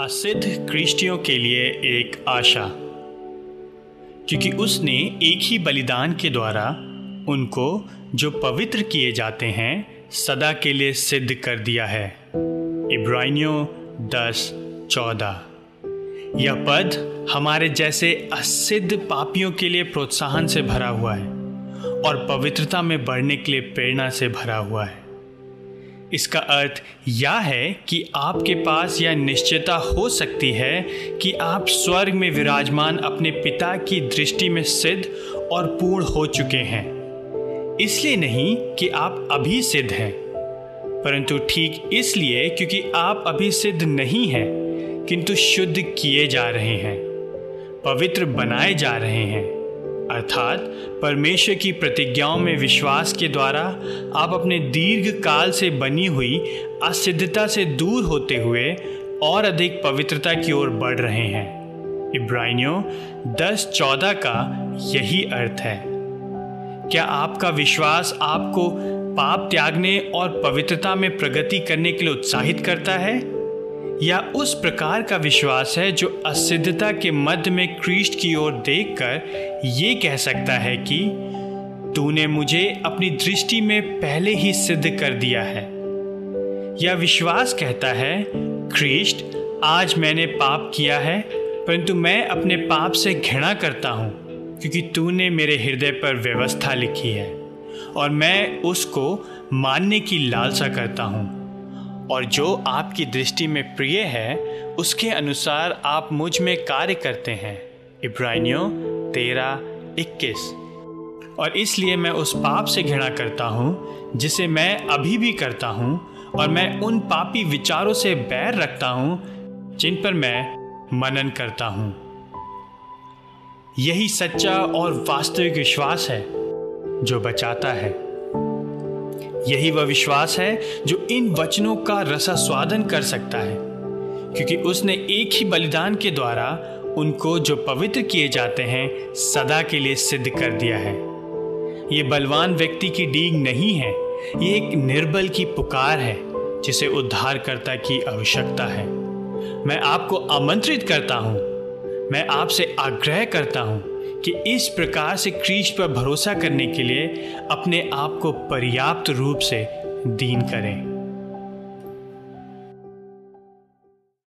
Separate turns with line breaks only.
असिद्ध क्रिस्टियों के लिए एक आशा। क्योंकि उसने एक ही बलिदान के द्वारा उनको जो पवित्र किए जाते हैं, सदा के लिए सिद्ध कर दिया है। इब्रानियों दस चौदह। यह पद हमारे जैसे असिद्ध पापियों के लिए प्रोत्साहन से भरा हुआ है और पवित्रता में बढ़ने के लिए प्रेरणा से भरा हुआ है। इसका अर्थ यह है कि आपके पास यह निश्चयता हो सकती है कि आप स्वर्ग में विराजमान अपने पिता की दृष्टि में सिद्ध और पूर्ण हो चुके हैं। इसलिए नहीं कि आप अभी सिद्ध हैं, परंतु ठीक इसलिए क्योंकि आप अभी सिद्ध नहीं हैं, किंतु शुद्ध किए जा रहे हैं, पवित्र बनाए जा रहे हैं। अर्थात परमेश्वर की प्रतिज्ञाओं में विश्वास के द्वारा आप अपने दीर्घ काल से बनी हुई असिद्धता से दूर होते हुए और अधिक पवित्रता की ओर बढ़ रहे हैं। इब्रानियों दस चौदह का यही अर्थ है। क्या आपका विश्वास आपको पाप त्यागने और पवित्रता में प्रगति करने के लिए उत्साहित करता है? या उस प्रकार का विश्वास है जो असिद्धता के मध्य में क्रीस्ट की ओर देखकर ये कह सकता है कि, तूने मुझे अपनी दृष्टि में पहले ही सिद्ध कर दिया है। यह विश्वास कहता है, क्रिस्ट, आज मैंने पाप किया है, परंतु मैं अपने पाप से घृणा करता हूँ, क्योंकि तूने मेरे हृदय पर व्यवस्था लिखी है, और मैं उसको मानने की लालसा करता हूँ। और जो आपकी दृष्टि में प्रिय है, उसके अनुसार आप मुझमें कार्य करते हैं। इब्रानियों तेरह इक्कीस। और इसलिए मैं उस पाप से घृणा करता हूँ, जिसे मैं अभी भी करता हूँ, और मैं उन पापी विचारों से बैर रखता हूँ, जिन पर मैं मनन करता हूँ। यही सच्चा और वास्तविक विश्वास है, जो बचाता है। यही वह विश्वास है जो इन वचनों का रसा स्वादन कर सकता है। क्योंकि उसने एक ही बलिदान के द्वारा उनको जो पवित्र किए जाते हैं, सदा के लिए सिद्ध कर दिया है। ये बलवान व्यक्ति की डींग नहीं है, ये एक निर्बल की पुकार है, जिसे उद्धारकर्ता की आवश्यकता है। मैं आपको आमंत्रित करता हूँ, मैं आपसे आग्रह करता हूँ कि इस प्रकार से क्रीज पर भरोसा करने के लिए अपने आप को पर्याप्त रूप से दीन करें।